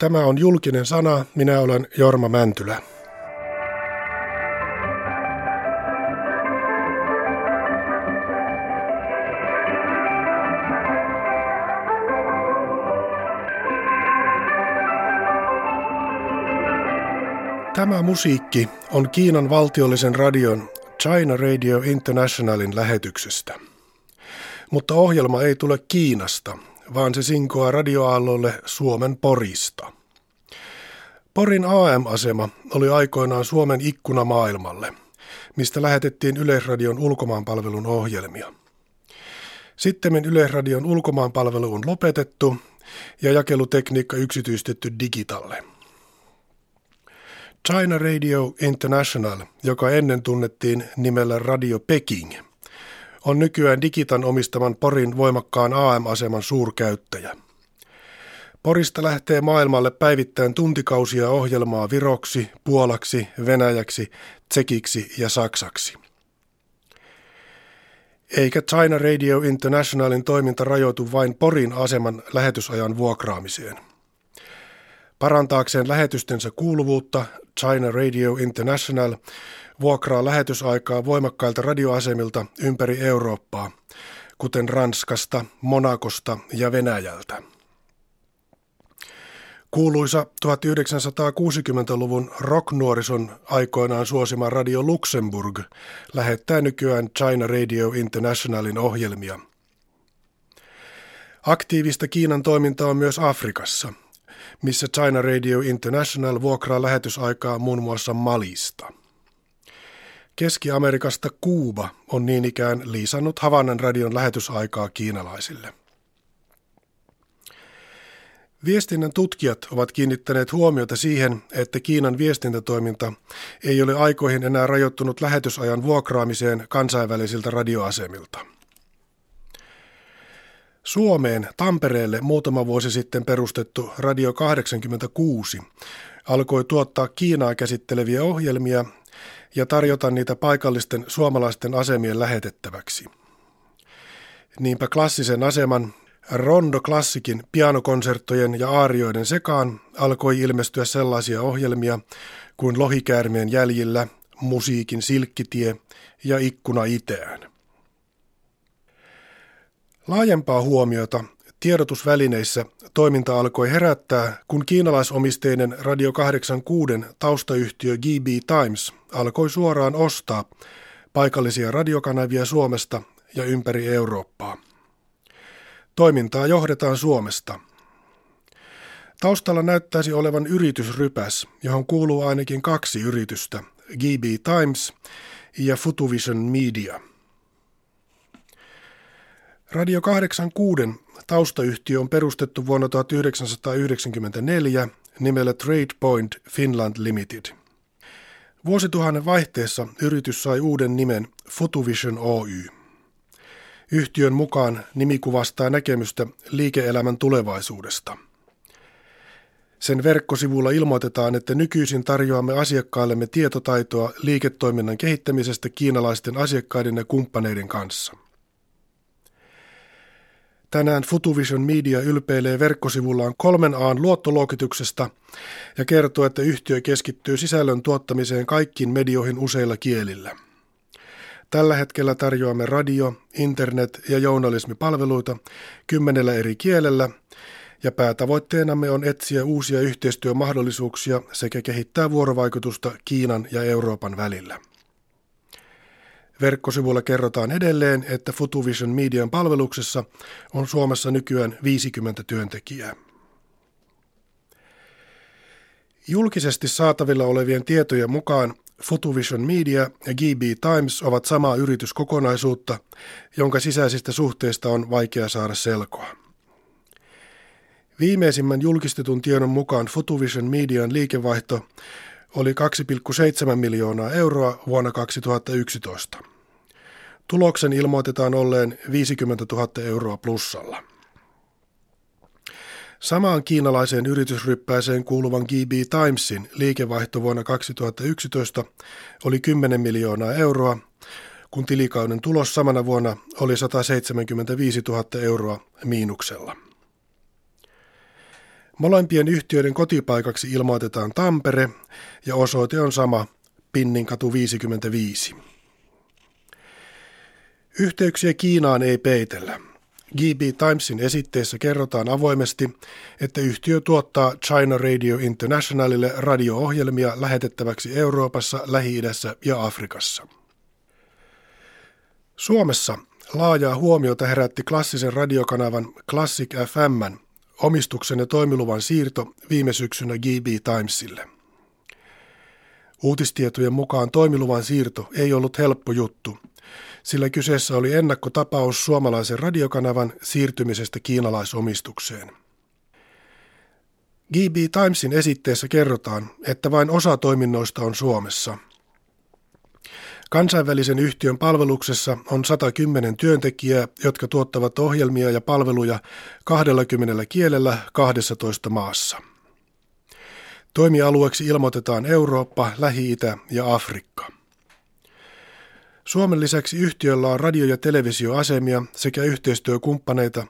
Tämä on julkinen sana. Minä olen Jorma Mäntylä. Tämä musiikki on Kiinan valtiollisen radion China Radio Internationalin lähetyksestä. Mutta ohjelma ei tule Kiinasta, vaan se sinkoaa radioaalloille Suomen Porista. Porin AM-asema oli aikoinaan Suomen ikkuna maailmalle, mistä lähetettiin Yleisradion ulkomaanpalvelun ohjelmia. Sitten Yleisradion ulkomaanpalvelu on lopetettu ja jakelutekniikka yksityistetty digitalle. China Radio International, joka ennen tunnettiin nimellä Radio Peking, on nykyään Digitan omistaman Porin voimakkaan AM-aseman suurkäyttäjä. Porista lähtee maailmalle päivittäin tuntikausia ohjelmaa viroksi, puolaksi, venäjäksi, tsekiksi ja saksaksi. Eikä China Radio Internationalin toiminta rajoitu vain Porin aseman lähetysajan vuokraamiseen. Parantaakseen lähetystensä kuuluvuutta China Radio International vuokraa lähetysaikaa voimakkailta radioasemilta ympäri Eurooppaa, kuten Ranskasta, Monakosta ja Venäjältä. Kuuluisa 1960-luvun rocknuorison aikoinaan suosima Radio Luxemburg lähettää nykyään China Radio Internationalin ohjelmia. Aktiivista Kiinan toimintaa on myös Afrikassa, missä China Radio International vuokraa lähetysaikaa muun muassa Malista. Keski-Amerikasta Kuuba on niin ikään liisannut Havannan radion lähetysaikaa kiinalaisille. Viestinnän tutkijat ovat kiinnittäneet huomiota siihen, että Kiinan viestintätoiminta ei ole aikoihin enää rajoittunut lähetysajan vuokraamiseen kansainvälisiltä radioasemilta. Suomeen Tampereelle muutama vuosi sitten perustettu Radio 86 alkoi tuottaa Kiinaa käsitteleviä ohjelmia ja tarjota niitä paikallisten suomalaisten asemien lähetettäväksi. Niinpä klassisen aseman Rondo Klassikin pianokonserttojen ja aarioiden sekaan alkoi ilmestyä sellaisia ohjelmia kuin Lohikäärmeen jäljillä, Musiikin silkkitie ja Ikkuna itään. Laajempaa huomiota tiedotusvälineissä toiminta alkoi herättää, kun kiinalaisomisteinen Radio 86 taustayhtiö GB Times alkoi suoraan ostaa paikallisia radiokanavia Suomesta ja ympäri Eurooppaa. Toimintaa johdetaan Suomesta. Taustalla näyttäisi olevan yritysrypäs, johon kuuluu ainakin kaksi yritystä, GB Times ja Futuvision Media – Radio 86 taustayhtiö on perustettu vuonna 1994 nimellä Trade Point Finland Limited. Vuosituhannen vaihteessa yritys sai uuden nimen Futuvision Oy. Yhtiön mukaan nimi kuvastaa näkemystä liike-elämän tulevaisuudesta. Sen verkkosivulla ilmoitetaan, että nykyisin tarjoamme asiakkaillemme tietotaitoa liiketoiminnan kehittämisestä kiinalaisten asiakkaiden ja kumppaneiden kanssa – Tänään Futuvision Media ylpeilee verkkosivullaan kolmen Aan luottoluokituksesta ja kertoo, että yhtiö keskittyy sisällön tuottamiseen kaikkiin medioihin useilla kielillä. Tällä hetkellä tarjoamme radio, internet ja journalismipalveluita kymmenellä eri kielellä ja päätavoitteenamme on etsiä uusia yhteistyömahdollisuuksia sekä kehittää vuorovaikutusta Kiinan ja Euroopan välillä. Verkkosivulla kerrotaan edelleen, että Futuvision Median palveluksessa on Suomessa nykyään 50 työntekijää. Julkisesti saatavilla olevien tietojen mukaan Futuvision Media ja GB Times ovat samaa yrityskokonaisuutta, jonka sisäisistä suhteista on vaikea saada selkoa. Viimeisimmän julkistetun tiedon mukaan Futuvision Median liikevaihto oli 2,7 miljoonaa euroa vuonna 2011. Tuloksen ilmoitetaan olleen 50 000 euroa plussalla. Samaan kiinalaiseen yritysryppääseen kuuluvan GB Timesin liikevaihto vuonna 2011 oli 10 miljoonaa euroa, kun tilikauden tulos samana vuonna oli 175 000 euroa miinuksella. Molempien yhtiöiden kotipaikaksi ilmoitetaan Tampere ja osoite on sama Pinninkatu 55. Yhteyksiä Kiinaan ei peitellä. GB Timesin esitteessä kerrotaan avoimesti, että yhtiö tuottaa China Radio Internationalille radio-ohjelmia lähetettäväksi Euroopassa, Lähi-idässä ja Afrikassa. Suomessa laajaa huomiota herätti klassisen radiokanavan Classic FM omistuksen ja toimiluvan siirto viime syksynä GB Timesille. Uutistietojen mukaan toimiluvan siirto ei ollut helppo juttu – sillä kyseessä oli ennakkotapaus suomalaisen radiokanavan siirtymisestä kiinalaisomistukseen. GB Timesin esitteessä kerrotaan, että vain osa toiminnoista on Suomessa. Kansainvälisen yhtiön palveluksessa on 110 työntekijää, jotka tuottavat ohjelmia ja palveluja 20 kielellä 12 maassa. Toimialueeksi ilmoitetaan Eurooppa, Lähi-Itä ja Afrikka. Suomen lisäksi yhtiöllä on radio- ja televisioasemia sekä yhteistyökumppaneita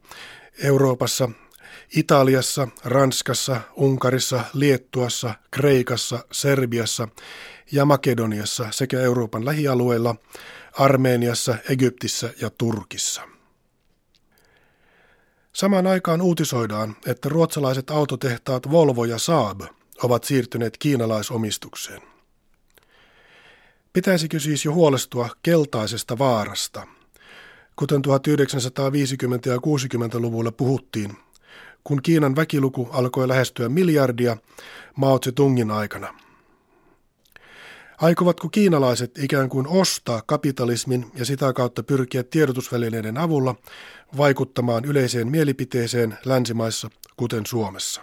Euroopassa, Italiassa, Ranskassa, Unkarissa, Liettuassa, Kreikassa, Serbiassa ja Makedoniassa sekä Euroopan lähialueilla, Armeeniassa, Egyptissä ja Turkissa. Samaan aikaan uutisoidaan, että ruotsalaiset autotehtaat Volvo ja Saab ovat siirtyneet kiinalaisomistukseen. Pitäisikö siis jo huolestua keltaisesta vaarasta? Kuten 1950- ja 60-luvulla puhuttiin, kun Kiinan väkiluku alkoi lähestyä miljardia Mao Tse-tungin aikana. Aikovatko kiinalaiset ikään kuin ostaa kapitalismin ja sitä kautta pyrkiä tiedotusvälineiden avulla vaikuttamaan yleiseen mielipiteeseen länsimaissa, kuten Suomessa?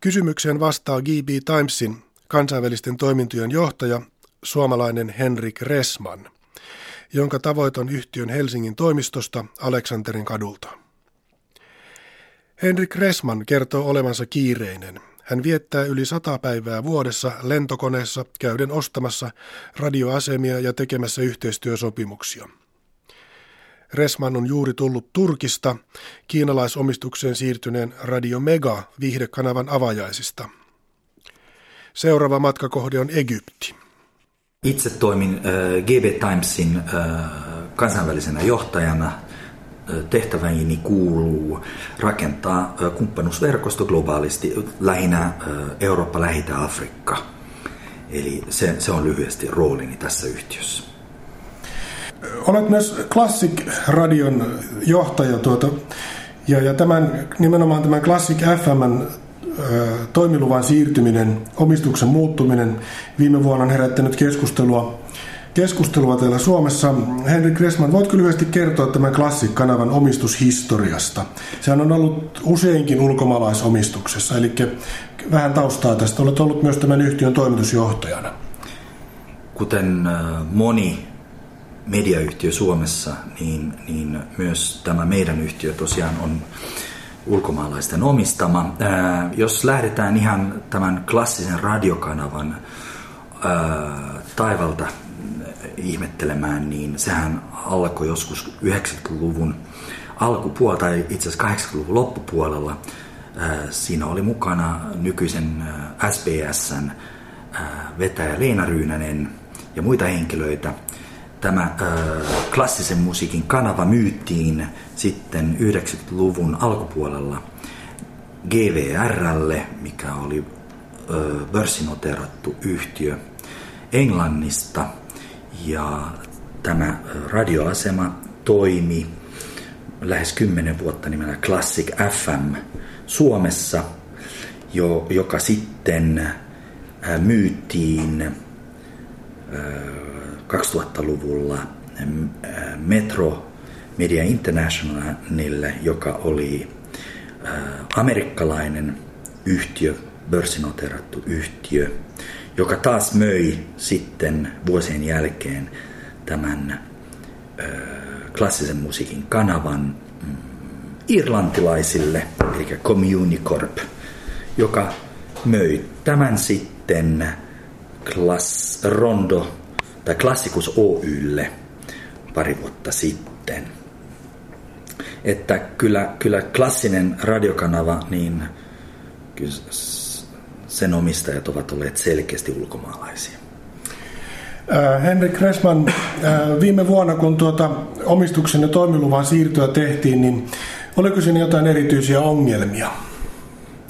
Kysymykseen vastaa GB Timesin kansainvälisten toimintojen johtaja, suomalainen Henrik Resman, jonka tavoiton yhtiön Helsingin toimistosta Aleksanterin kadulta. Henrik Resman kertoo olevansa kiireinen. Hän viettää yli sata päivää vuodessa lentokoneessa käyden ostamassa radioasemia ja tekemässä yhteistyösopimuksia. Resman on juuri tullut Turkista kiinalaisomistukseen siirtyneen Radio Mega viihdekanavan avajaisista – Seuraava matkakohde on Egypti. Itse toimin äh, GB Timesin äh, kansainvälisenä johtajana. Äh, tehtäväni kuuluu rakentaa kumppanuusverkosto globaalisti, lähinnä äh, Eurooppa, Lähitä, Afrikka. Eli se, se on lyhyesti roolini tässä yhtiössä. Olet myös Classic-radion johtaja tuota, ja, ja tämän, nimenomaan tämän Classic FMn toimiluvan siirtyminen, omistuksen muuttuminen viime vuonna on herättänyt keskustelua, keskustelua täällä Suomessa. Henrik Gressman, voitko lyhyesti kertoa tämän Classic-kanavan omistushistoriasta? Sehän on ollut useinkin ulkomaalaisomistuksessa, eli vähän taustaa tästä. Olet ollut myös tämän yhtiön toimitusjohtajana. Kuten moni mediayhtiö Suomessa, niin, niin myös tämä meidän yhtiö tosiaan on ulkomaalaisten omistama. Ää, jos lähdetään ihan tämän klassisen radiokanavan ää, taivalta ihmettelemään, niin sehän alkoi joskus 90-luvun alkupuolella tai itse asiassa 80-luvun loppupuolella. Siinä oli mukana nykyisen SBSn vetäjä Leena Ryynänen ja muita henkilöitä – tämä äh, klassisen musiikin kanava myyttiin sitten 90-luvun alkupuolella GVRlle, mikä oli börssinoterattu yhtiö Englannista. Ja tämä radioasema toimi lähes 10 vuotta nimellä Classic FM Suomessa, jo, joka sitten myytiin äh, 2000-luvulla Metro Media Internationalille, joka oli amerikkalainen yhtiö, börssinoterattu yhtiö, joka taas möi sitten vuosien jälkeen tämän klassisen musiikin kanavan mm, irlantilaisille, eli Communicorp, joka möi tämän sitten Klass Rondo tai Klassikus Oylle pari vuotta sitten. että kyllä, kyllä klassinen radiokanava, niin kyllä sen omistajat ovat olleet selkeästi ulkomaalaisia. Äh, Henrik Resman, äh, viime vuonna kun tuota omistuksen ja toimiluvan siirtoa tehtiin, niin oliko siinä jotain erityisiä ongelmia?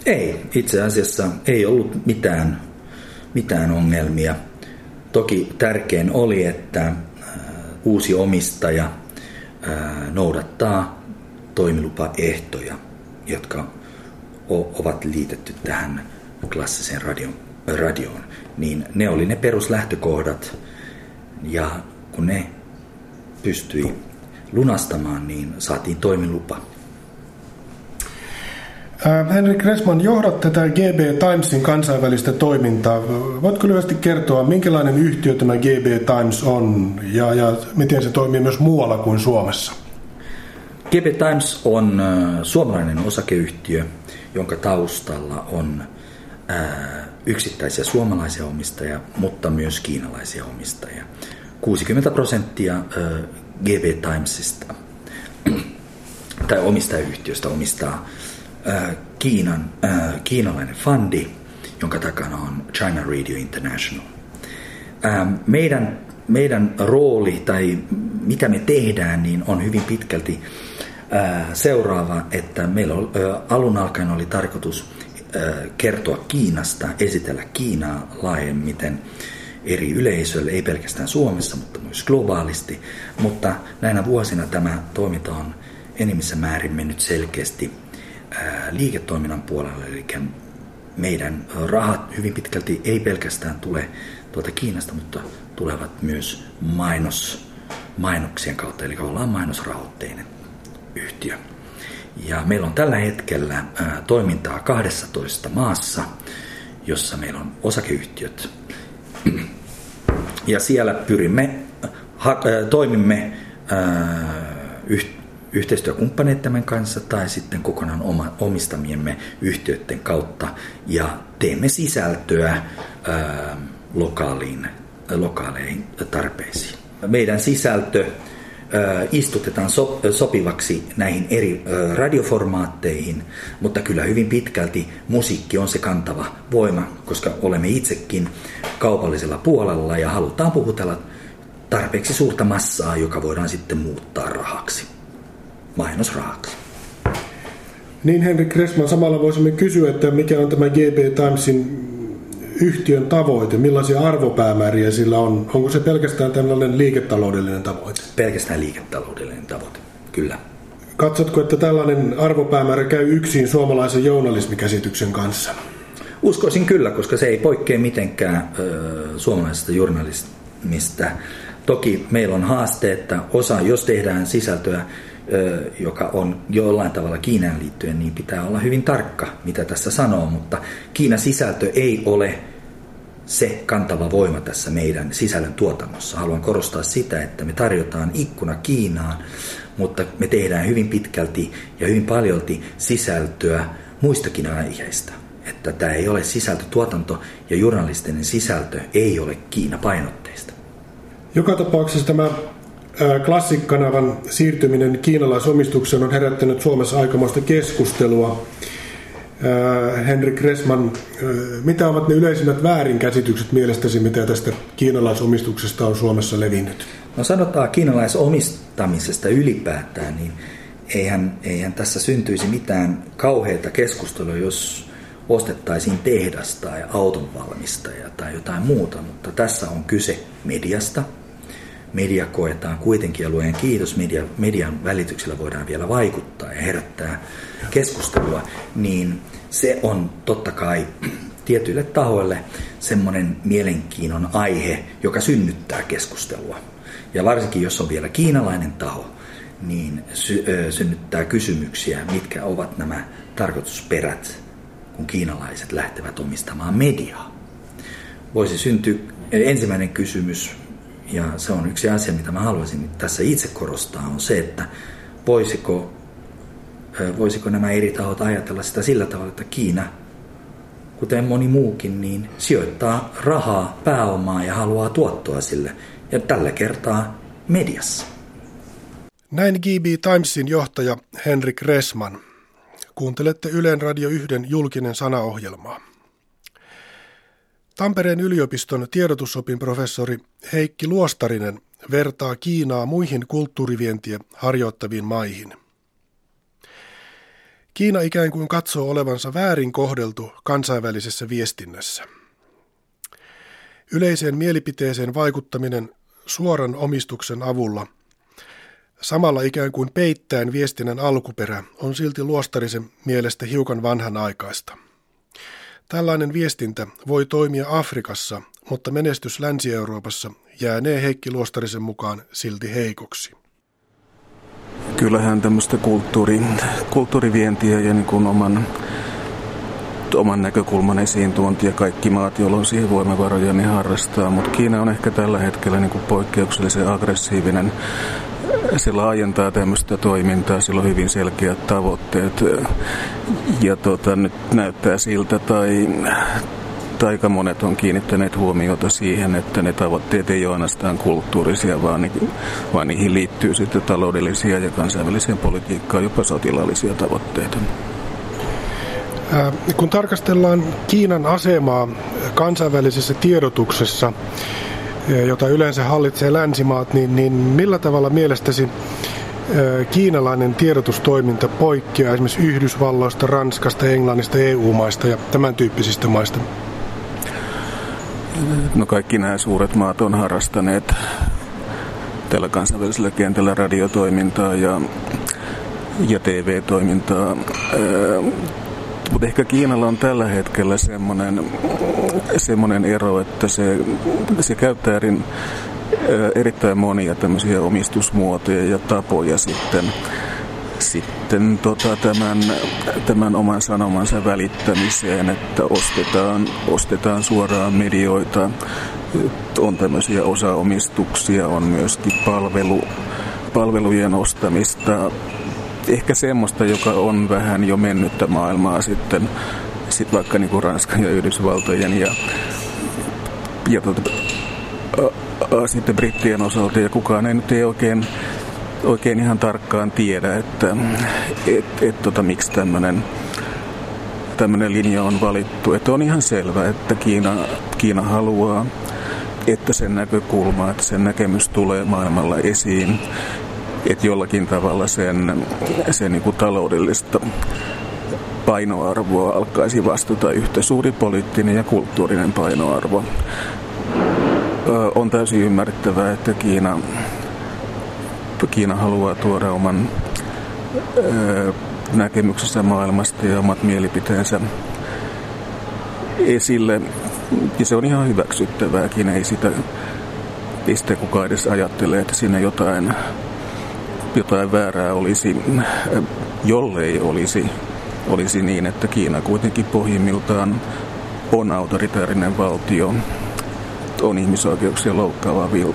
Ei, itse asiassa ei ollut mitään, mitään ongelmia. Toki tärkein oli, että äh, uusi omistaja noudattaa toimilupaehtoja, jotka ovat liitetty tähän klassiseen radion, radioon, niin ne oli ne peruslähtökohdat. Ja kun ne pystyi lunastamaan, niin saatiin toimilupa. Henrik Resman, johdat tätä GB Timesin kansainvälistä toimintaa. Voitko lyhyesti kertoa, minkälainen yhtiö tämä GB Times on ja, ja miten se toimii myös muualla kuin Suomessa? GB Times on suomalainen osakeyhtiö, jonka taustalla on yksittäisiä suomalaisia omistajia, mutta myös kiinalaisia omistajia. 60 prosenttia GB Timesista tai omistajayhtiöstä omistaa Kiinan, kiinalainen fundi, jonka takana on China Radio International. Meidän, meidän rooli tai mitä me tehdään, niin on hyvin pitkälti seuraava, että meillä on, alun alkaen oli tarkoitus kertoa Kiinasta, esitellä Kiinaa laajemmiten eri yleisöille, ei pelkästään Suomessa, mutta myös globaalisti. Mutta näinä vuosina tämä toiminta on enimmissä määrin mennyt selkeästi liiketoiminnan puolelle, eli meidän rahat hyvin pitkälti ei pelkästään tule tuolta Kiinasta, mutta tulevat myös mainos, mainoksien kautta, eli ollaan mainosrahoitteinen yhtiö. Ja meillä on tällä hetkellä toimintaa 12 maassa, jossa meillä on osakeyhtiöt. Ja siellä pyrimme, toimimme yhteistyökumppaneittamme kanssa tai sitten kokonaan oma, omistamiemme yhtiöiden kautta ja teemme sisältöä lokaaliin, lokaaleihin tarpeisiin. Meidän sisältö istutetaan sopivaksi näihin eri radioformaatteihin, mutta kyllä hyvin pitkälti musiikki on se kantava voima, koska olemme itsekin kaupallisella puolella ja halutaan puhutella tarpeeksi suurta massaa, joka voidaan sitten muuttaa rahaksi, mainosrahaksi. Niin Henrik Kressman, samalla voisimme kysyä, että mikä on tämä GB Timesin yhtiön tavoite? Millaisia arvopäämääriä sillä on? Onko se pelkästään tällainen liiketaloudellinen tavoite? Pelkästään liiketaloudellinen tavoite, kyllä. Katsotko, että tällainen arvopäämäärä käy yksin suomalaisen journalismikäsityksen kanssa? Uskoisin kyllä, koska se ei poikkea mitenkään ö, suomalaisesta journalismista. Toki meillä on haaste, että osa, jos tehdään sisältöä, joka on jollain tavalla Kiinaan liittyen, niin pitää olla hyvin tarkka, mitä tässä sanoo, mutta Kiinan sisältö ei ole se kantava voima tässä meidän sisällön tuotannossa. Haluan korostaa sitä, että me tarjotaan ikkuna Kiinaan, mutta me tehdään hyvin pitkälti ja hyvin paljolti sisältöä muistakin aiheista. Että tämä ei ole sisältötuotanto ja journalistinen sisältö ei ole Kiina painotteista. Joka tapauksessa tämä Klassikkanavan siirtyminen kiinalaisomistukseen on herättänyt Suomessa aikamoista keskustelua. Henrik Resman, mitä ovat ne yleisimmät väärinkäsitykset mielestäsi, mitä tästä kiinalaisomistuksesta on Suomessa levinnyt? No sanotaan kiinalaisomistamisesta ylipäätään, niin eihän, eihän tässä syntyisi mitään kauheita keskustelua, jos ostettaisiin tehdasta tai autonvalmistajaa tai jotain muuta, mutta tässä on kyse mediasta – media koetaan kuitenkin, ja luojen kiitos, media, median välityksellä voidaan vielä vaikuttaa ja herättää keskustelua, niin se on totta kai tietyille tahoille semmoinen mielenkiinnon aihe, joka synnyttää keskustelua. Ja varsinkin jos on vielä kiinalainen taho, niin sy- ö, synnyttää kysymyksiä, mitkä ovat nämä tarkoitusperät, kun kiinalaiset lähtevät omistamaan mediaa. Voisi syntyä ensimmäinen kysymys, ja se on yksi asia, mitä mä haluaisin tässä itse korostaa, on se, että voisiko, voisiko nämä eri tahot ajatella sitä sillä tavalla, että Kiina, kuten moni muukin, niin sijoittaa rahaa, pääomaa ja haluaa tuottoa sille. Ja tällä kertaa mediassa. Näin GB Timesin johtaja Henrik Resman. Kuuntelette Ylen Radio 1 julkinen sanaohjelmaa. Tampereen yliopiston tiedotusopin professori Heikki Luostarinen vertaa Kiinaa muihin kulttuurivientiä harjoittaviin maihin. Kiina ikään kuin katsoo olevansa väärin kohdeltu kansainvälisessä viestinnässä. Yleiseen mielipiteeseen vaikuttaminen suoran omistuksen avulla, samalla ikään kuin peittäen viestinnän alkuperä, on silti Luostarisen mielestä hiukan vanhanaikaista. Tällainen viestintä voi toimia Afrikassa, mutta menestys Länsi-Euroopassa jäänee Heikki Luostarisen mukaan silti heikoksi. Kyllähän tämmöistä kulttuuri, kulttuurivientiä ja niin kuin oman, oman näkökulman esiin tuontia kaikki maat, joilla on siihen voimavaroja, niin harrastaa. Mutta Kiina on ehkä tällä hetkellä niin kuin poikkeuksellisen aggressiivinen se laajentaa tämmöistä toimintaa, sillä on hyvin selkeät tavoitteet. Ja tota, nyt näyttää siltä, tai aika monet on kiinnittäneet huomiota siihen, että ne tavoitteet ei ole ainoastaan kulttuurisia, vaan, ni, vaan niihin liittyy sitten taloudellisia ja kansainväliseen politiikkaan jopa sotilaallisia tavoitteita. Kun tarkastellaan Kiinan asemaa kansainvälisessä tiedotuksessa, jota yleensä hallitsee länsimaat, niin, niin millä tavalla mielestäsi kiinalainen tiedotustoiminta poikkeaa esimerkiksi Yhdysvalloista, Ranskasta, Englannista, EU-maista ja tämän tyyppisistä maista? No kaikki nämä suuret maat on harrastaneet tällä kansainvälisellä kentällä radiotoimintaa ja, ja TV-toimintaa. Mutta ehkä Kiinalla on tällä hetkellä semmoinen, semmoinen ero, että se, se käyttää erin, erittäin monia tämmöisiä omistusmuotoja ja tapoja sitten, sitten tota, tämän, tämän oman sanomansa välittämiseen, että ostetaan, ostetaan suoraan medioita, on tämmöisiä osaomistuksia, on myöskin palvelu, palvelujen ostamista, ehkä semmoista, joka on vähän jo mennyttä maailmaa sitten, sit vaikka niin Ranskan ja Yhdysvaltojen ja, ja tuota, a, a, sitten brittien osalta ja kukaan ei nyt ei oikein, oikein ihan tarkkaan tiedä, että et, et, tota, miksi tämmöinen tämmöinen linja on valittu. Että on ihan selvä, että Kiina, Kiina haluaa, että sen näkökulma, että sen näkemys tulee maailmalla esiin että jollakin tavalla sen, sen niin kuin taloudellista painoarvoa alkaisi vastata yhtä suuri poliittinen ja kulttuurinen painoarvo. On täysin ymmärrettävää, että Kiina, Kiina haluaa tuoda oman näkemyksensä maailmasta ja omat mielipiteensä esille. Ja se on ihan hyväksyttävääkin, ei sitä, ei sitä kukaan edes ajattele, että siinä jotain jotain väärää olisi, jollei olisi, olisi niin, että Kiina kuitenkin pohjimmiltaan on autoritaarinen valtio, on ihmisoikeuksia loukkaava vil-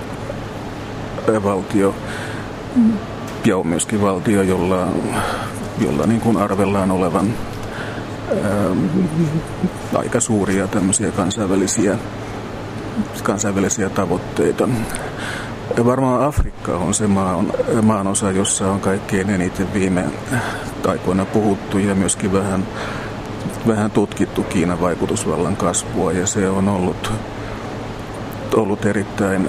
valtio ja on myöskin valtio, jolla, jolla niin kuin arvellaan olevan ää, aika suuria tämmöisiä kansainvälisiä, kansainvälisiä tavoitteita. Varmaan Afrikka on se maan, maan osa, jossa on kaikkein eniten viime aikoina puhuttu ja myöskin vähän, vähän tutkittu Kiinan vaikutusvallan kasvua. Ja se on ollut, ollut erittäin,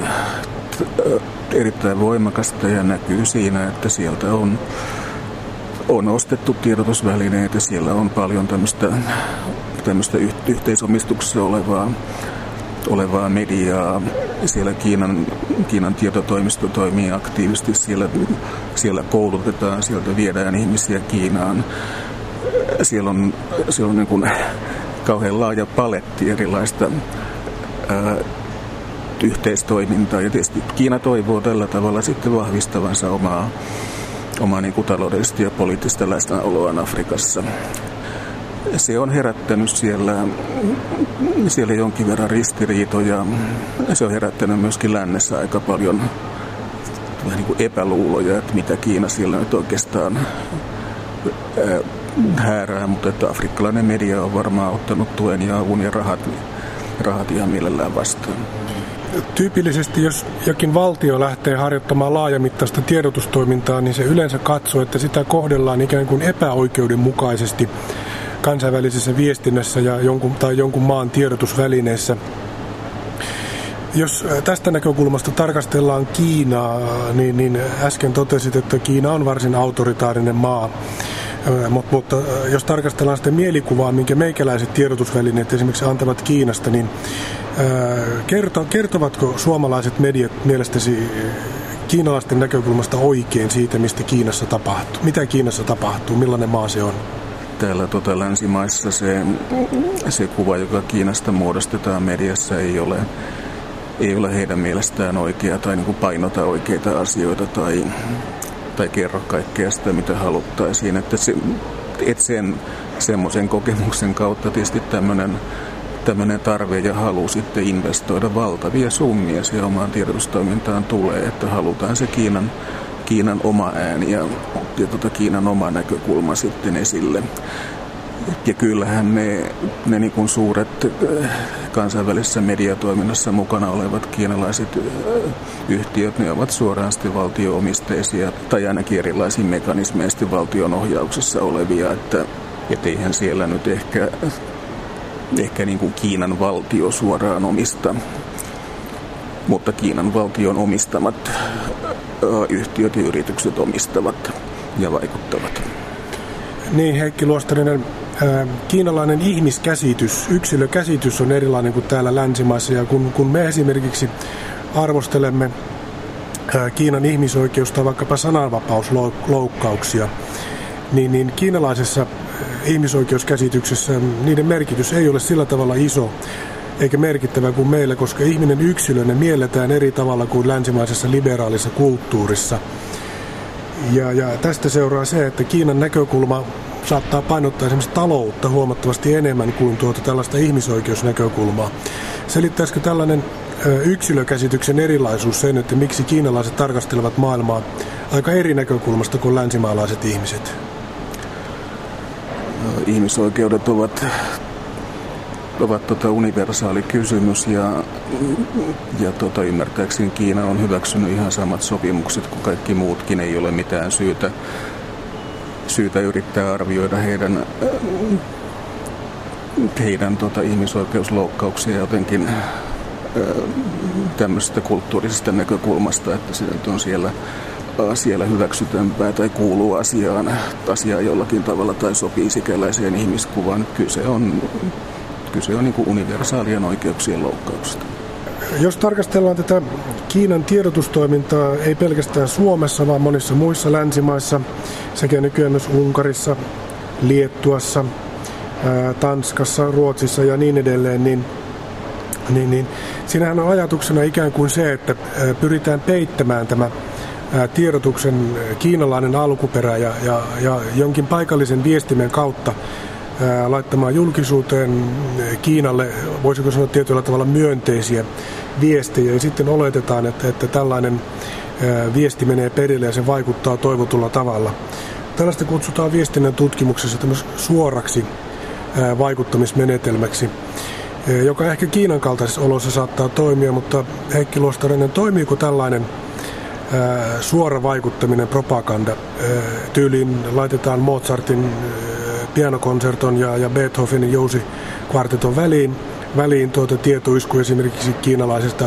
erittäin voimakasta ja näkyy siinä, että sieltä on, on ostettu tiedotusvälineitä, siellä on paljon tämmöistä, tämmöistä yhteisomistuksessa olevaa olevaa mediaa. Siellä Kiinan, Kiinan tietotoimisto toimii aktiivisesti. Siellä, siellä koulutetaan, sieltä viedään ihmisiä Kiinaan. Siellä on, siellä on niin kuin kauhean laaja paletti erilaista ää, yhteistoimintaa. Ja tietysti Kiina toivoo tällä tavalla sitten vahvistavansa omaa, omaa niin kuin taloudellista ja poliittista läsnäoloaan Afrikassa se on herättänyt siellä, siellä jonkin verran ristiriitoja. Se on herättänyt myöskin lännessä aika paljon vähän niin kuin epäluuloja, että mitä Kiina siellä nyt oikeastaan häärää, mutta että afrikkalainen media on varmaan ottanut tuen ja avun ja rahat, rahat ihan mielellään vastaan. Tyypillisesti, jos jokin valtio lähtee harjoittamaan laajamittaista tiedotustoimintaa, niin se yleensä katsoo, että sitä kohdellaan ikään kuin epäoikeudenmukaisesti kansainvälisessä viestinnässä ja jonkun, tai jonkun maan tiedotusvälineissä. Jos tästä näkökulmasta tarkastellaan Kiinaa, niin, niin äsken totesit, että Kiina on varsin autoritaarinen maa. Mutta, mutta jos tarkastellaan sitä mielikuvaa, minkä meikäläiset tiedotusvälineet esimerkiksi antavat Kiinasta, niin kerto, kertovatko suomalaiset mediat mielestäsi kiinalaisten näkökulmasta oikein siitä, mistä Kiinassa tapahtuu? Mitä Kiinassa tapahtuu? Millainen maa se on? Täällä tota, länsimaissa se, se kuva, joka Kiinasta muodostetaan mediassa, ei ole, ei ole heidän mielestään oikea tai niin kuin painota oikeita asioita tai tai kerro kaikkea sitä, mitä haluttaisiin. Että, se, että sen semmoisen kokemuksen kautta tietysti tämmöinen tämmöinen tarve ja halu sitten investoida valtavia summia siihen omaan tiedotustoimintaan tulee, että halutaan se Kiinan, Kiinan oma ääni ja, ja tota Kiinan oma näkökulma sitten esille. Ja kyllähän ne, ne niin kuin suuret äh, kansainvälisessä mediatoiminnassa mukana olevat kiinalaiset äh, yhtiöt, ne ovat suoraan sitten valtioomisteisia tai ainakin erilaisiin mekanismeisesti valtion ohjauksessa olevia, että et eihän siellä nyt ehkä, ehkä niin kuin Kiinan valtio suoraan omista, mutta Kiinan valtion omistamat yhtiöt ja yritykset omistavat ja vaikuttavat. Niin, Heikki Luostarinen, kiinalainen ihmiskäsitys, yksilökäsitys on erilainen kuin täällä länsimaissa. Ja kun, kun me esimerkiksi arvostelemme Kiinan ihmisoikeus- tai vaikkapa sananvapausloukkauksia, niin, niin kiinalaisessa ihmisoikeuskäsityksessä niiden merkitys ei ole sillä tavalla iso eikä merkittävä kuin meillä, koska ihminen yksilönä mielletään eri tavalla kuin länsimaisessa liberaalissa kulttuurissa. Ja, ja tästä seuraa se, että Kiinan näkökulma saattaa painottaa esimerkiksi taloutta huomattavasti enemmän kuin tuota tällaista ihmisoikeusnäkökulmaa. Selittäisikö tällainen yksilökäsityksen erilaisuus sen, että miksi kiinalaiset tarkastelevat maailmaa aika eri näkökulmasta kuin länsimaalaiset ihmiset? Ihmisoikeudet ovat ovat tota universaali kysymys ja, ja tota, ymmärtääkseni Kiina on hyväksynyt ihan samat sopimukset kuin kaikki muutkin. Ei ole mitään syytä syytä yrittää arvioida heidän, heidän tota, ihmisoikeusloukkauksia jotenkin tämmöisestä kulttuurisesta näkökulmasta, että se on siellä, siellä hyväksytämpää tai kuuluu asiaan, asiaan jollakin tavalla tai sopii sikäläiseen ihmiskuvaan. Kyse on, kyse on niin kuin universaalien oikeuksien loukkauksesta. Jos tarkastellaan tätä Kiinan tiedotustoimintaa ei pelkästään Suomessa, vaan monissa muissa länsimaissa, sekä nykyään myös Unkarissa, Liettuassa, Tanskassa, Ruotsissa ja niin edelleen, niin, niin, niin siinähän on ajatuksena ikään kuin se, että pyritään peittämään tämä tiedotuksen kiinalainen alkuperä ja, ja, ja jonkin paikallisen viestimen kautta laittamaan julkisuuteen Kiinalle, voisiko sanoa tietyllä tavalla myönteisiä viestejä. Ja sitten oletetaan, että, että tällainen viesti menee perille ja se vaikuttaa toivotulla tavalla. Tällaista kutsutaan viestinnän tutkimuksessa suoraksi vaikuttamismenetelmäksi, joka ehkä Kiinan kaltaisissa oloissa saattaa toimia, mutta Heikki Luostarinen, toimiiko tällainen suora vaikuttaminen, propaganda? Tyyliin laitetaan Mozartin pianokonserton ja, ja Beethovenin jousikvarteton väliin, väliin tuota tietoisku esimerkiksi kiinalaisesta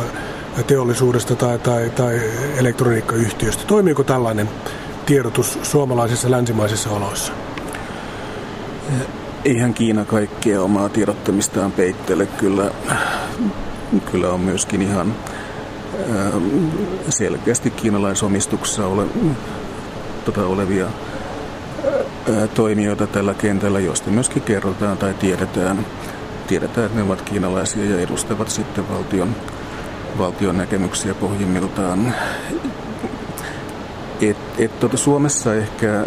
teollisuudesta tai, tai, tai elektroniikkayhtiöstä. Toimiiko tällainen tiedotus suomalaisissa länsimaisissa oloissa? Eihän Kiina kaikkea omaa tiedottamistaan peittele. Kyllä, kyllä on myöskin ihan selkeästi kiinalaisomistuksessa ole, tota, olevia toimijoita tällä kentällä, joista myöskin kerrotaan tai tiedetään, tiedetään, että ne ovat kiinalaisia ja edustavat sitten valtion, valtion näkemyksiä pohjimmiltaan. Et, et, tuota, Suomessa ehkä,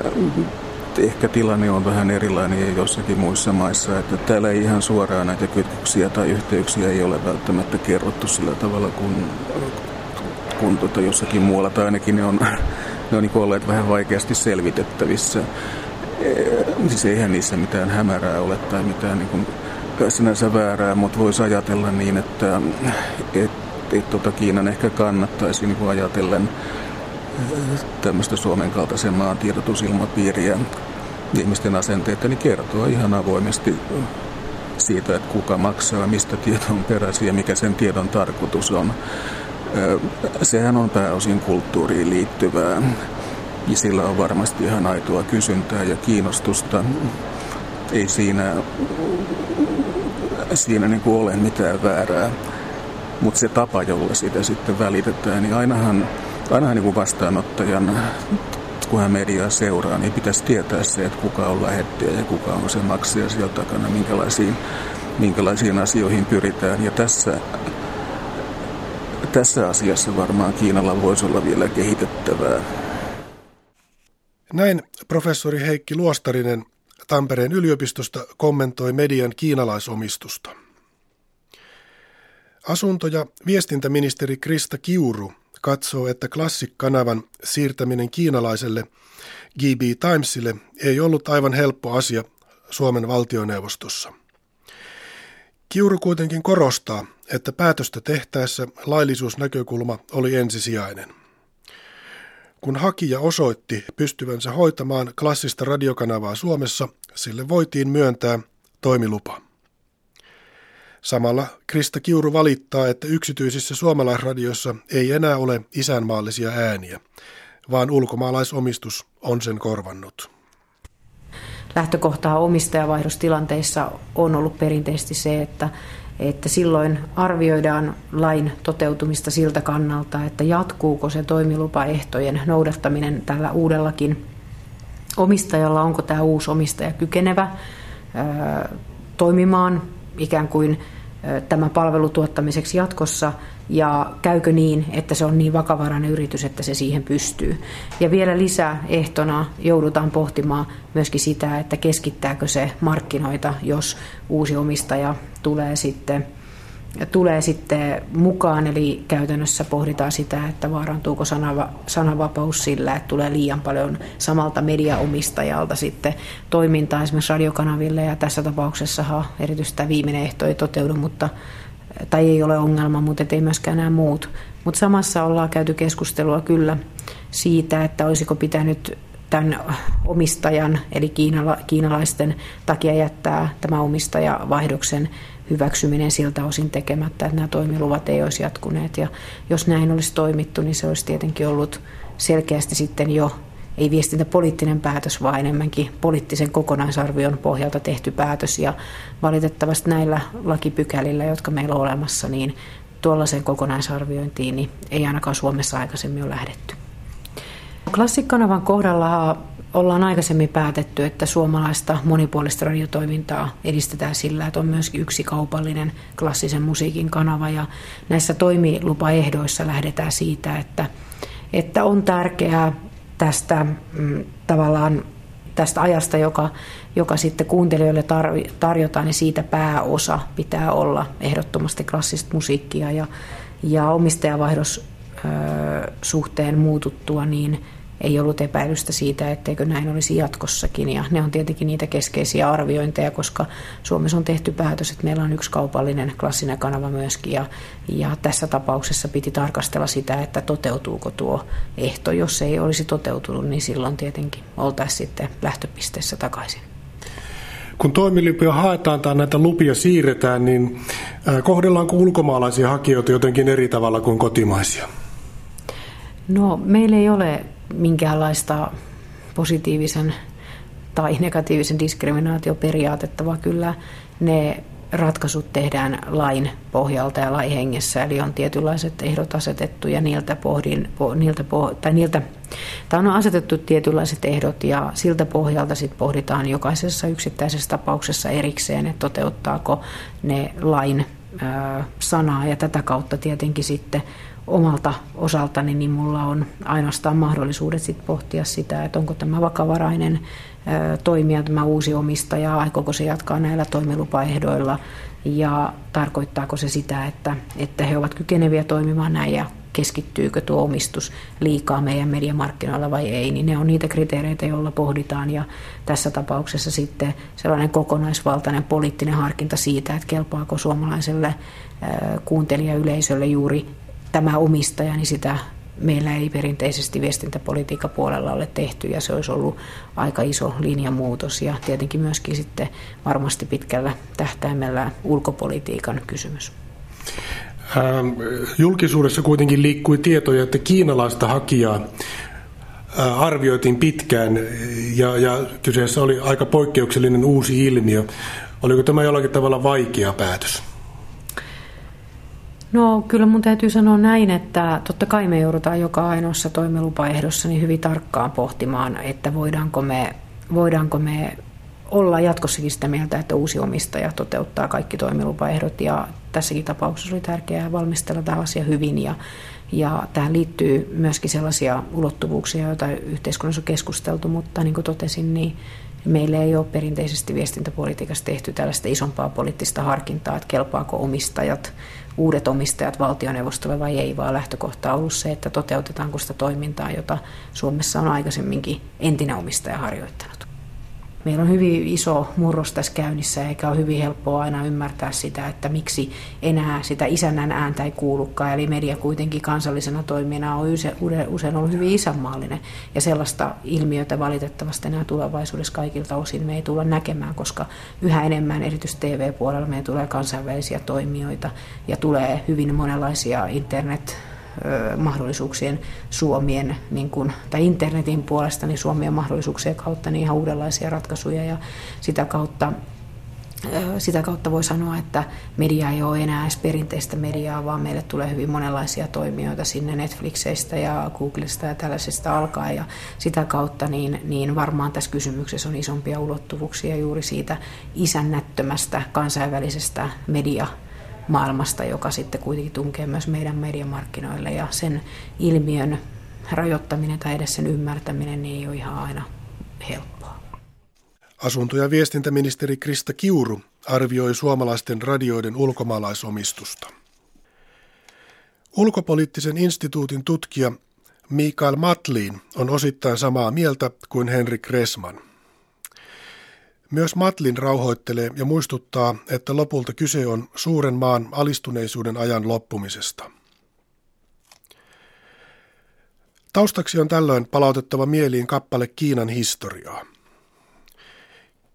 ehkä tilanne on vähän erilainen ja jossakin muissa maissa, että täällä ei ihan suoraan näitä kytköksiä tai yhteyksiä ei ole välttämättä kerrottu sillä tavalla kuin kun tuota, jossakin muualla, tai ainakin ne on, ne on niin olleet vähän vaikeasti selvitettävissä siis eihän niissä mitään hämärää ole tai mitään niin kuin sinänsä väärää, mutta voisi ajatella niin, että, että ei tuota Kiinan ehkä kannattaisi niin kuin ajatellen tämmöistä Suomen kaltaisen maan tiedotusilmapiiriä ihmisten asenteita, niin kertoo ihan avoimesti siitä, että kuka maksaa, mistä tieto on peräisin ja mikä sen tiedon tarkoitus on. Sehän on pääosin kulttuuriin liittyvää ja sillä on varmasti ihan aitoa kysyntää ja kiinnostusta. Ei siinä, siinä niin kuin ole mitään väärää. Mutta se tapa, jolla sitä sitten välitetään, niin ainahan, ainahan niin kuin vastaanottajan, kun hän mediaa seuraa, niin pitäisi tietää se, että kuka on lähettäjä ja kuka on se maksaja siellä takana, minkälaisiin, minkälaisiin asioihin pyritään. Ja tässä, tässä asiassa varmaan Kiinalla voisi olla vielä kehitettävää. Näin professori Heikki Luostarinen Tampereen yliopistosta kommentoi median kiinalaisomistusta. Asunto- ja viestintäministeri Krista Kiuru katsoo, että Classic-kanavan siirtäminen kiinalaiselle GB Timesille ei ollut aivan helppo asia Suomen valtioneuvostossa. Kiuru kuitenkin korostaa, että päätöstä tehtäessä laillisuusnäkökulma oli ensisijainen. Kun hakija osoitti pystyvänsä hoitamaan klassista radiokanavaa Suomessa, sille voitiin myöntää toimilupa. Samalla Krista Kiuru valittaa, että yksityisissä suomalaisradioissa ei enää ole isänmaallisia ääniä, vaan ulkomaalaisomistus on sen korvannut. Lähtökohtaa omistajavaihdostilanteissa on ollut perinteisesti se, että että silloin arvioidaan lain toteutumista siltä kannalta, että jatkuuko se toimilupaehtojen noudattaminen tällä uudellakin omistajalla, onko tämä uusi omistaja kykenevä toimimaan ikään kuin tämän palvelun tuottamiseksi jatkossa ja käykö niin, että se on niin vakavarainen yritys, että se siihen pystyy. Ja vielä lisäehtona joudutaan pohtimaan myöskin sitä, että keskittääkö se markkinoita, jos uusi omistaja tulee sitten tulee sitten mukaan, eli käytännössä pohditaan sitä, että vaarantuuko sanava, sananvapaus sillä, että tulee liian paljon samalta mediaomistajalta sitten toimintaa esimerkiksi radiokanaville, ja tässä tapauksessa erityisesti tämä viimeinen ehto ei toteudu, mutta tai ei ole ongelma, mutta ei myöskään nämä muut. Mutta samassa ollaan käyty keskustelua kyllä siitä, että olisiko pitänyt tämän omistajan, eli kiinala, kiinalaisten takia jättää tämä omistajavaihdoksen hyväksyminen siltä osin tekemättä, että nämä toimiluvat ei olisi jatkuneet. Ja jos näin olisi toimittu, niin se olisi tietenkin ollut selkeästi sitten jo ei viestintäpoliittinen päätös, vaan enemmänkin poliittisen kokonaisarvion pohjalta tehty päätös. Ja valitettavasti näillä lakipykälillä, jotka meillä on olemassa, niin tuollaiseen kokonaisarviointiin niin ei ainakaan Suomessa aikaisemmin ole lähdetty. Klassikkanavan kohdalla ollaan aikaisemmin päätetty, että suomalaista monipuolista radiotoimintaa edistetään sillä, että on myöskin yksi kaupallinen klassisen musiikin kanava. Ja näissä toimilupaehdoissa lähdetään siitä, että, että on tärkeää tästä mm, tavallaan tästä ajasta, joka, joka sitten kuuntelijoille tarjotaan, niin siitä pääosa pitää olla ehdottomasti klassista musiikkia ja, ja omistajavaihdos suhteen muututtua, niin ei ollut epäilystä siitä, etteikö näin olisi jatkossakin. Ja ne on tietenkin niitä keskeisiä arviointeja, koska Suomessa on tehty päätös, että meillä on yksi kaupallinen klassinen kanava myöskin. Ja, ja tässä tapauksessa piti tarkastella sitä, että toteutuuko tuo ehto. Jos se ei olisi toteutunut, niin silloin tietenkin oltaisiin sitten lähtöpisteessä takaisin. Kun toimilupia haetaan tai näitä lupia siirretään, niin kohdellaanko ulkomaalaisia hakijoita jotenkin eri tavalla kuin kotimaisia? No, meillä ei ole minkäänlaista positiivisen tai negatiivisen diskriminaatioperiaatetta, vaan kyllä ne ratkaisut tehdään lain pohjalta ja lain hengessä, eli on tietynlaiset ehdot asetettu ja niiltä pohdin, po, niiltä, po, tai niiltä, tai on asetettu tietynlaiset ehdot ja siltä pohjalta sit pohditaan jokaisessa yksittäisessä tapauksessa erikseen, että toteuttaako ne lain ää, sanaa. Ja tätä kautta tietenkin sitten omalta osaltani, niin mulla on ainoastaan mahdollisuudet sit pohtia sitä, että onko tämä vakavarainen toimija, tämä uusi omistaja, aikooko se jatkaa näillä toimilupaehdoilla ja tarkoittaako se sitä, että, että he ovat kykeneviä toimimaan näin ja keskittyykö tuo omistus liikaa meidän mediamarkkinoilla vai ei, niin ne on niitä kriteereitä, joilla pohditaan ja tässä tapauksessa sitten sellainen kokonaisvaltainen poliittinen harkinta siitä, että kelpaako suomalaiselle kuuntelijayleisölle juuri tämä omistaja, niin sitä meillä ei perinteisesti viestintäpolitiikan puolella ole tehty ja se olisi ollut aika iso linjamuutos ja tietenkin myöskin sitten varmasti pitkällä tähtäimellä ulkopolitiikan kysymys. Ähm, julkisuudessa kuitenkin liikkui tietoja, että kiinalaista hakijaa äh, arvioitiin pitkään ja, ja kyseessä oli aika poikkeuksellinen uusi ilmiö. Oliko tämä jollakin tavalla vaikea päätös? No kyllä mun täytyy sanoa näin, että totta kai me joudutaan joka ainoassa toimilupaehdossa niin hyvin tarkkaan pohtimaan, että voidaanko me, voidaanko me olla jatkossakin sitä mieltä, että uusi omistaja toteuttaa kaikki toimilupaehdot. Ja tässäkin tapauksessa oli tärkeää valmistella tämä asia hyvin ja, ja tähän liittyy myöskin sellaisia ulottuvuuksia, joita yhteiskunnassa on keskusteltu, mutta niin kuin totesin, niin meillä ei ole perinteisesti viestintäpolitiikassa tehty tällaista isompaa poliittista harkintaa, että kelpaako omistajat uudet omistajat valtioneuvostolle vai ei, vaan lähtökohta on ollut se, että toteutetaanko sitä toimintaa, jota Suomessa on aikaisemminkin entinen omistaja harjoittanut. Meillä on hyvin iso murros tässä käynnissä, eikä ole hyvin helppoa aina ymmärtää sitä, että miksi enää sitä isännän ääntä ei kuulukaan. Eli media kuitenkin kansallisena toimijana on usein ollut hyvin isänmaallinen. Ja sellaista ilmiötä valitettavasti enää tulevaisuudessa kaikilta osin me ei tulla näkemään, koska yhä enemmän erityisesti TV-puolella meidän tulee kansainvälisiä toimijoita ja tulee hyvin monenlaisia internet mahdollisuuksien suomien, niin kuin, tai internetin puolesta, niin suomien mahdollisuuksien kautta niin ihan uudenlaisia ratkaisuja ja sitä kautta sitä kautta voi sanoa, että media ei ole enää edes perinteistä mediaa, vaan meille tulee hyvin monenlaisia toimijoita sinne Netflixeistä ja Googlesta ja tällaisesta alkaen. Ja sitä kautta niin, niin varmaan tässä kysymyksessä on isompia ulottuvuuksia juuri siitä isännättömästä kansainvälisestä media maailmasta, joka sitten kuitenkin tunkee myös meidän mediamarkkinoille ja sen ilmiön rajoittaminen tai edes sen ymmärtäminen niin ei ole ihan aina helppoa. Asunto- ja viestintäministeri Krista Kiuru arvioi suomalaisten radioiden ulkomaalaisomistusta. Ulkopoliittisen instituutin tutkija Mikael Matlin on osittain samaa mieltä kuin Henrik Resman. Myös Matlin rauhoittelee ja muistuttaa, että lopulta kyse on suuren maan alistuneisuuden ajan loppumisesta. Taustaksi on tällöin palautettava mieliin kappale Kiinan historiaa.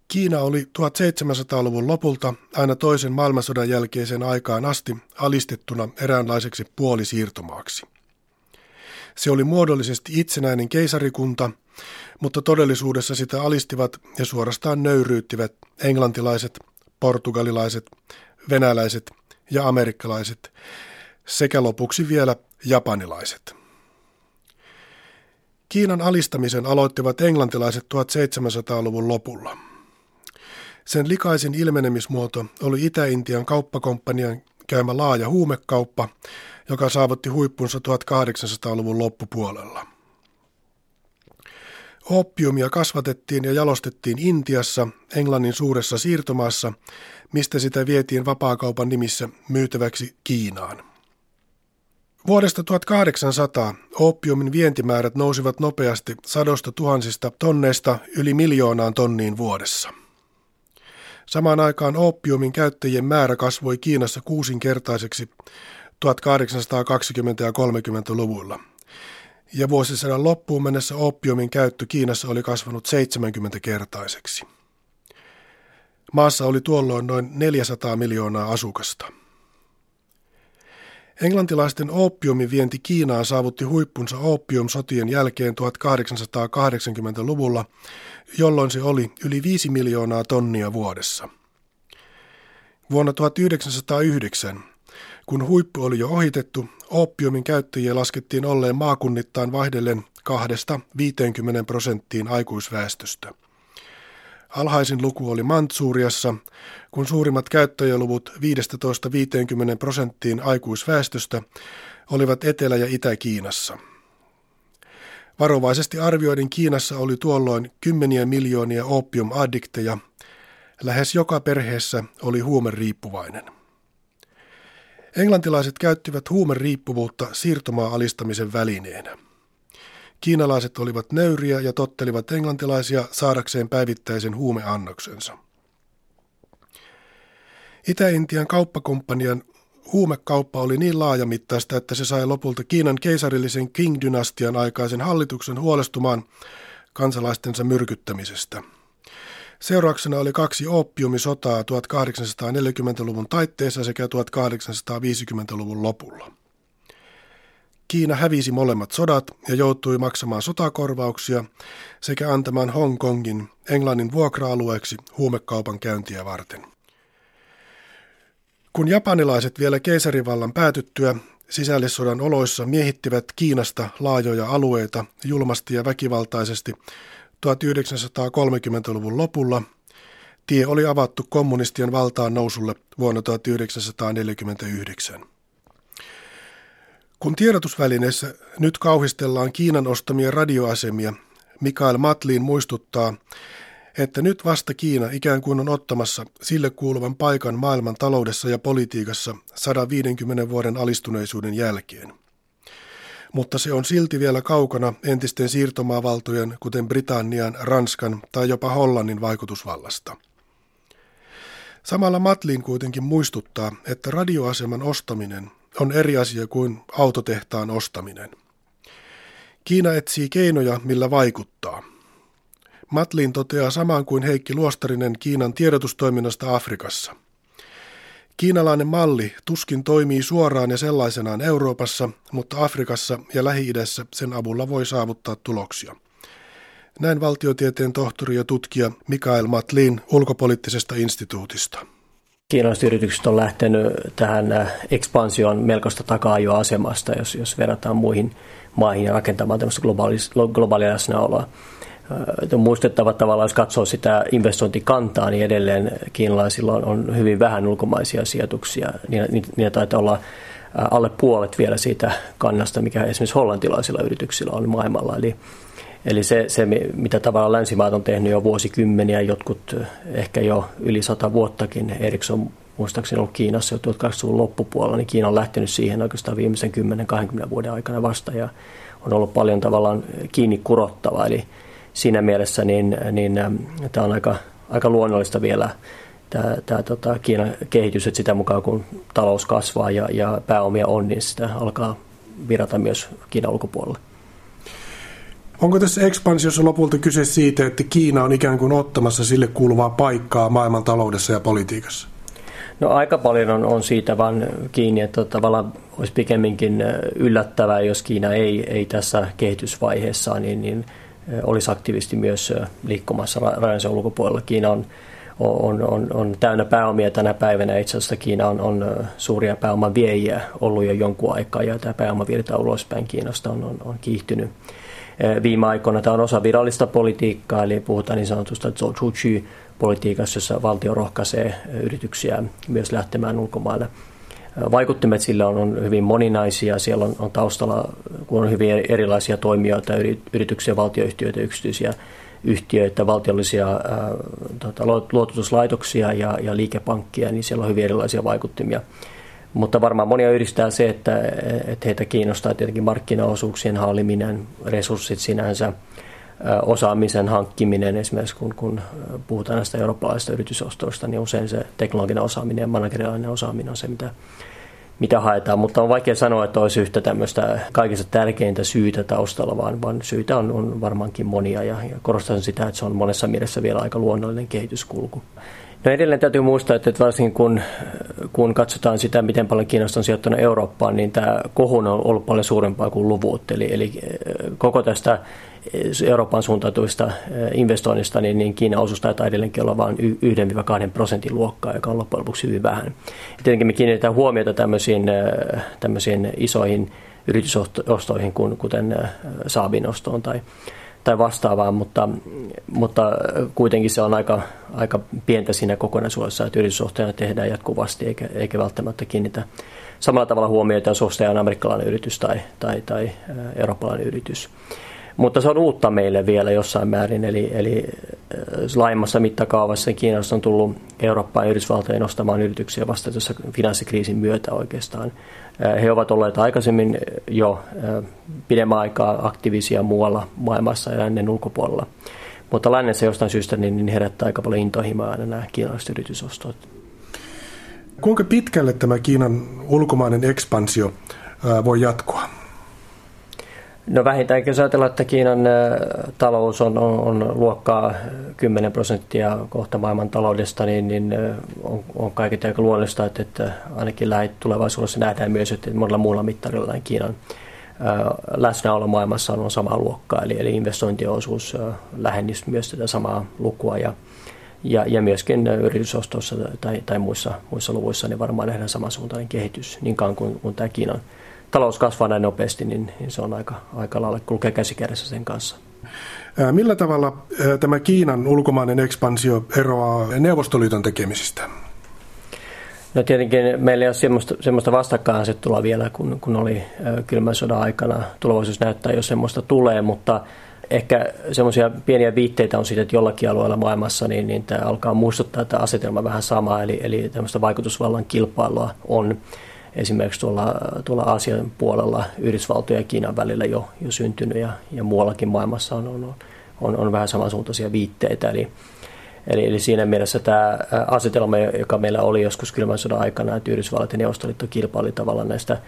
Kiina oli 1700-luvun lopulta aina toisen maailmansodan jälkeiseen aikaan asti alistettuna eräänlaiseksi puolisiirtomaaksi. Se oli muodollisesti itsenäinen keisarikunta – mutta todellisuudessa sitä alistivat ja suorastaan nöyryyttivät englantilaiset, portugalilaiset, venäläiset ja amerikkalaiset sekä lopuksi vielä japanilaiset. Kiinan alistamisen aloittivat englantilaiset 1700-luvun lopulla. Sen likaisin ilmenemismuoto oli Itä-Intian kauppakomppanian käymä laaja huumekauppa, joka saavutti huippunsa 1800-luvun loppupuolella. Oppiumia kasvatettiin ja jalostettiin Intiassa, Englannin suuressa siirtomaassa, mistä sitä vietiin vapaakaupan nimissä myytäväksi Kiinaan. Vuodesta 1800 oppiumin vientimäärät nousivat nopeasti sadosta tuhansista tonneista yli miljoonaan tonniin vuodessa. Samaan aikaan oppiumin käyttäjien määrä kasvoi Kiinassa kuusinkertaiseksi 1820- ja 30-luvulla – ja vuosisadan loppuun mennessä oppiumin käyttö Kiinassa oli kasvanut 70-kertaiseksi. Maassa oli tuolloin noin 400 miljoonaa asukasta. Englantilaisten oppiumin vienti Kiinaan saavutti huippunsa oppiumsotien jälkeen 1880-luvulla, jolloin se oli yli 5 miljoonaa tonnia vuodessa. Vuonna 1909 kun huippu oli jo ohitettu, oppiumin käyttäjiä laskettiin olleen maakunnittain vaihdellen 2-50 prosenttiin aikuisväestöstä. Alhaisin luku oli Mantsuuriassa, kun suurimmat käyttäjäluvut 15-50 prosenttiin aikuisväestöstä olivat Etelä- ja Itä-Kiinassa. Varovaisesti arvioiden Kiinassa oli tuolloin kymmeniä miljoonia opiumaddikteja. Lähes joka perheessä oli huumeriippuvainen. Englantilaiset käyttivät huumeriippuvuutta siirtomaa-alistamisen välineenä. Kiinalaiset olivat nöyriä ja tottelivat englantilaisia saadakseen päivittäisen huumeannoksensa. Itä-Intian kauppakomppanian huumekauppa oli niin laajamittaista, että se sai lopulta Kiinan keisarillisen Qing-dynastian aikaisen hallituksen huolestumaan kansalaistensa myrkyttämisestä. Seurauksena oli kaksi oppiumisotaa 1840-luvun taitteessa sekä 1850-luvun lopulla. Kiina hävisi molemmat sodat ja joutui maksamaan sotakorvauksia sekä antamaan Hongkongin Englannin vuokra-alueeksi huumekaupan käyntiä varten. Kun japanilaiset vielä keisarivallan päätyttyä sisällissodan oloissa miehittivät Kiinasta laajoja alueita julmasti ja väkivaltaisesti 1930-luvun lopulla, tie oli avattu kommunistien valtaan nousulle vuonna 1949. Kun tiedotusvälineissä nyt kauhistellaan Kiinan ostamia radioasemia, Mikael Matlin muistuttaa, että nyt vasta Kiina ikään kuin on ottamassa sille kuuluvan paikan maailman taloudessa ja politiikassa 150 vuoden alistuneisuuden jälkeen. Mutta se on silti vielä kaukana entisten siirtomaavaltojen, kuten Britannian, Ranskan tai jopa Hollannin vaikutusvallasta. Samalla Matlin kuitenkin muistuttaa, että radioaseman ostaminen on eri asia kuin autotehtaan ostaminen. Kiina etsii keinoja, millä vaikuttaa – Matlin toteaa samaan kuin Heikki Luostarinen Kiinan tiedotustoiminnasta Afrikassa. Kiinalainen malli tuskin toimii suoraan ja sellaisenaan Euroopassa, mutta Afrikassa ja Lähi-idässä sen avulla voi saavuttaa tuloksia. Näin valtiotieteen tohtori ja tutkija Mikael Matlin ulkopoliittisesta instituutista. Kiinalaiset yritykset on lähtenyt tähän äh, ekspansioon melkoista takaa jo asemasta, jos, jos verrataan muihin maihin ja rakentamaan tämmöistä globaalia läsnäoloa on muistettava tavallaan, jos katsoo sitä investointikantaa, niin edelleen kiinalaisilla on hyvin vähän ulkomaisia sijoituksia. Niitä taitaa olla alle puolet vielä siitä kannasta, mikä esimerkiksi hollantilaisilla yrityksillä on maailmalla. Eli, eli se, se, mitä tavallaan länsimaat on tehnyt jo vuosikymmeniä, jotkut ehkä jo yli sata vuottakin, Ericsson muistaakseni ollut Kiinassa jo 1800-luvun loppupuolella, niin Kiina on lähtenyt siihen oikeastaan viimeisen 10-20 vuoden aikana vasta ja on ollut paljon tavallaan kiinni kurottava. Eli, siinä mielessä niin, niin ähm, tämä on aika, aika luonnollista vielä tämä, tämä tota, Kiinan kehitys, että sitä mukaan kun talous kasvaa ja, ja pääomia on, niin sitä alkaa virata myös Kiinan ulkopuolelle. Onko tässä ekspansiossa lopulta kyse siitä, että Kiina on ikään kuin ottamassa sille kuuluvaa paikkaa maailman taloudessa ja politiikassa? No aika paljon on, on siitä vaan kiinni, että tavallaan olisi pikemminkin äh, yllättävää, jos Kiina ei, ei tässä kehitysvaiheessa niin, niin olisi aktiivisesti myös liikkumassa rajansa ulkopuolella. Kiina on, on, on, on täynnä pääomia tänä päivänä. Itse asiassa Kiina on, on suuria pääoman viejiä ollut jo jonkun aikaa ja tämä pääomavirta ulospäin Kiinasta on, on, on kiihtynyt. Viime aikoina tämä on osa virallista politiikkaa, eli puhutaan niin sanotusta politiikassa, jossa valtio rohkaisee yrityksiä myös lähtemään ulkomaille – Vaikuttimet sillä on, on hyvin moninaisia. Siellä on, on taustalla, kun on hyvin erilaisia toimijoita, yrityksiä, valtioyhtiöitä, yksityisiä yhtiöitä, valtiollisia ää, tota, luototuslaitoksia ja, ja liikepankkia, niin siellä on hyvin erilaisia vaikuttimia. Mutta varmaan monia yhdistää se, että, että heitä kiinnostaa tietenkin markkinaosuuksien halliminen, resurssit sinänsä, osaamisen hankkiminen, esimerkiksi kun, kun puhutaan näistä eurooppalaisista yritysostoista, niin usein se teknologinen osaaminen ja manageriaalinen osaaminen on se, mitä, mitä haetaan. Mutta on vaikea sanoa, että olisi yhtä tämmöistä kaikista tärkeintä syytä taustalla, vaan, vaan syitä on, on varmaankin monia ja, ja korostan sitä, että se on monessa mielessä vielä aika luonnollinen kehityskulku. No edelleen täytyy muistaa, että varsinkin kun, kun katsotaan sitä, miten paljon Kiinasta on sijoittunut Eurooppaan, niin tämä kohun on ollut paljon suurempaa kuin luvut. Eli, eli koko tästä Euroopan suuntautuvista investoinnista, niin, niin Kiinan osuus taitaa edelleenkin olla vain 1-2 prosentin luokkaa, joka on loppujen lopuksi hyvin vähän. Ja tietenkin me kiinnitetään huomiota tämmöisiin, tämmöisiin isoihin yritysostoihin, kuten Saabin ostoon tai, tai vastaavaan, mutta, mutta kuitenkin se on aika, aika pientä siinä kokonaisuudessa, että yritysostoja tehdään jatkuvasti eikä, eikä välttämättä kiinnitä samalla tavalla huomiota, jos ostaja on amerikkalainen yritys tai, tai, tai eurooppalainen yritys. Mutta se on uutta meille vielä jossain määrin, eli, eli laajemmassa mittakaavassa Kiinasta on tullut Eurooppaan ja Yhdysvaltojen nostamaan yrityksiä vasta tuossa finanssikriisin myötä oikeastaan. He ovat olleet aikaisemmin jo pidemmän aikaa aktiivisia muualla maailmassa ja lännen ulkopuolella. Mutta lännessä jostain syystä niin, niin herättää aika paljon intohimoa aina nämä kiinalaiset yritysostot. Kuinka pitkälle tämä Kiinan ulkomainen ekspansio voi jatkua? No vähintäänkin jos ajatellaan, että Kiinan talous on, on, on luokkaa 10 prosenttia kohta maailman taloudesta, niin, niin on, on kaiket aika luonnollista, että, että ainakin tulevaisuudessa nähdään myös, että monella muulla mittarilla Kiinan läsnäolo maailmassa on samaa luokkaa, eli, eli investointiosuus lähennisi myös tätä samaa lukua ja, ja, ja myöskin yritysostossa tai, tai muissa, muissa luvuissa niin varmaan nähdään samansuuntainen kehitys niin kauan kuin, kuin tämä Kiinan talous kasvaa näin nopeasti, niin, niin se on aika, aika lailla kulkee käsikädessä sen kanssa. Millä tavalla tämä Kiinan ulkomainen ekspansio eroaa Neuvostoliiton tekemisistä? No tietenkin meillä ei ole semmoista, semmoista vastakkainasettelua vielä, kun, kun oli kylmän sodan aikana. Tulevaisuus näyttää, jos semmoista tulee, mutta ehkä semmoisia pieniä viitteitä on siitä, että jollakin alueella maailmassa niin, niin tämä alkaa muistuttaa tämä asetelma vähän samaa, eli, eli tämmöistä vaikutusvallan kilpailua on esimerkiksi tuolla, tuolla Aasian puolella Yhdysvaltojen ja Kiinan välillä jo, jo syntynyt ja, ja muuallakin maailmassa on, on, on, on vähän samansuuntaisia viitteitä. Eli, eli, eli siinä mielessä tämä asetelma, joka meillä oli joskus kylmän sodan aikana, että Yhdysvallat ja Neuvostoliitto kilpaili tavallaan näistä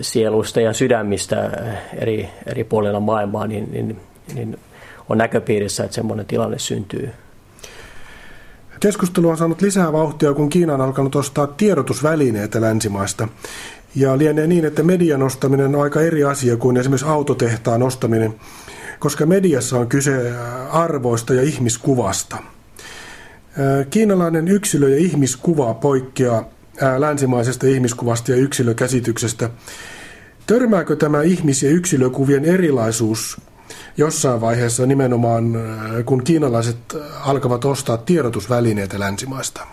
sieluista ja sydämistä eri, eri puolilla maailmaa, niin, niin, niin on näköpiirissä, että semmoinen tilanne syntyy Keskustelu on saanut lisää vauhtia, kun Kiina on alkanut ostaa tiedotusvälineitä länsimaista. Ja lienee niin, että median ostaminen on aika eri asia kuin esimerkiksi autotehtaan ostaminen, koska mediassa on kyse arvoista ja ihmiskuvasta. Kiinalainen yksilö- ja ihmiskuva poikkeaa länsimaisesta ihmiskuvasta ja yksilökäsityksestä. Törmääkö tämä ihmis- ja yksilökuvien erilaisuus jossain vaiheessa nimenomaan, äh, kun kiinalaiset alkavat ostaa tiedotusvälineitä länsimaista?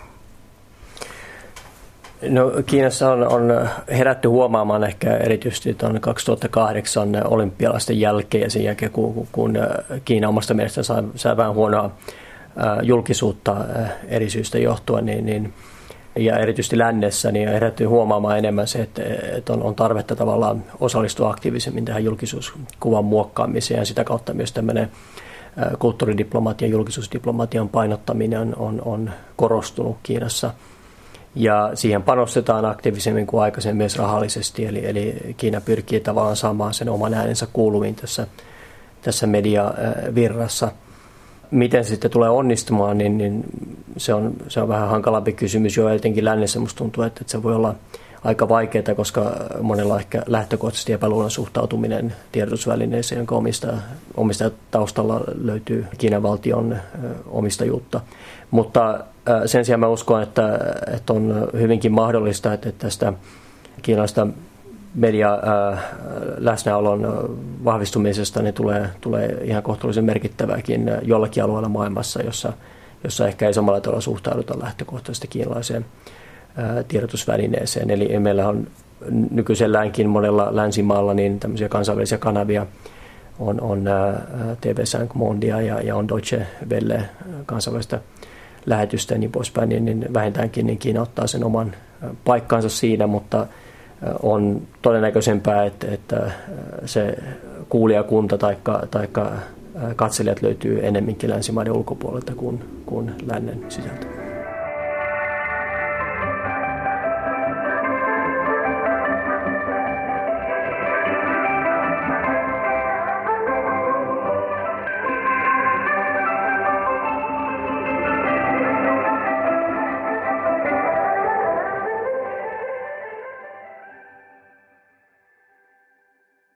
No, Kiinassa on, on herätty huomaamaan ehkä erityisesti tuon 2008 olympialaisten jälkeen ja sen jälkeen, kun, kun Kiina omasta mielestä sai, sai vähän huonoa äh, julkisuutta äh, eri syistä johtuen, niin, niin ja erityisesti lännessä, niin on herätty huomaamaan enemmän se, että, on, tarvetta tavallaan osallistua aktiivisemmin tähän julkisuuskuvan muokkaamiseen. Ja sitä kautta myös tämmöinen kulttuuridiplomatian ja julkisuusdiplomatian painottaminen on, on, on korostunut Kiinassa. Ja siihen panostetaan aktiivisemmin kuin aikaisemmin myös rahallisesti, eli, eli Kiina pyrkii tavallaan saamaan sen oman äänensä kuuluviin tässä, tässä mediavirrassa – miten se sitten tulee onnistumaan, niin, niin se, on, se on vähän hankalampi kysymys jo etenkin lännessä. Musta tuntuu, että, että se voi olla aika vaikeaa, koska monella ehkä lähtökohtaisesti epäluullon suhtautuminen tiedotusvälineeseen, jonka omista, omista taustalla löytyy Kiinan valtion omistajuutta. Mutta sen sijaan mä uskon, että, että on hyvinkin mahdollista, että tästä kiinalaista media äh, läsnäolon vahvistumisesta niin tulee, tulee ihan kohtuullisen merkittävääkin jollakin alueella maailmassa, jossa, jossa ehkä ei samalla tavalla suhtauduta lähtökohtaisesti kiinalaiseen äh, tiedotusvälineeseen. Eli meillä on nykyiselläänkin monella länsimaalla niin tämmöisiä kansainvälisiä kanavia, on, on äh, TV5 Mondia ja, ja on Deutsche Welle kansainvälistä lähetystä ja niin poispäin, niin, niin vähintäänkin niin Kiina ottaa sen oman paikkansa siinä, mutta – on todennäköisempää, että, että se kuulijakunta tai taikka katselijat löytyy enemminkin länsimaiden ulkopuolelta kuin, kuin lännen sisältä.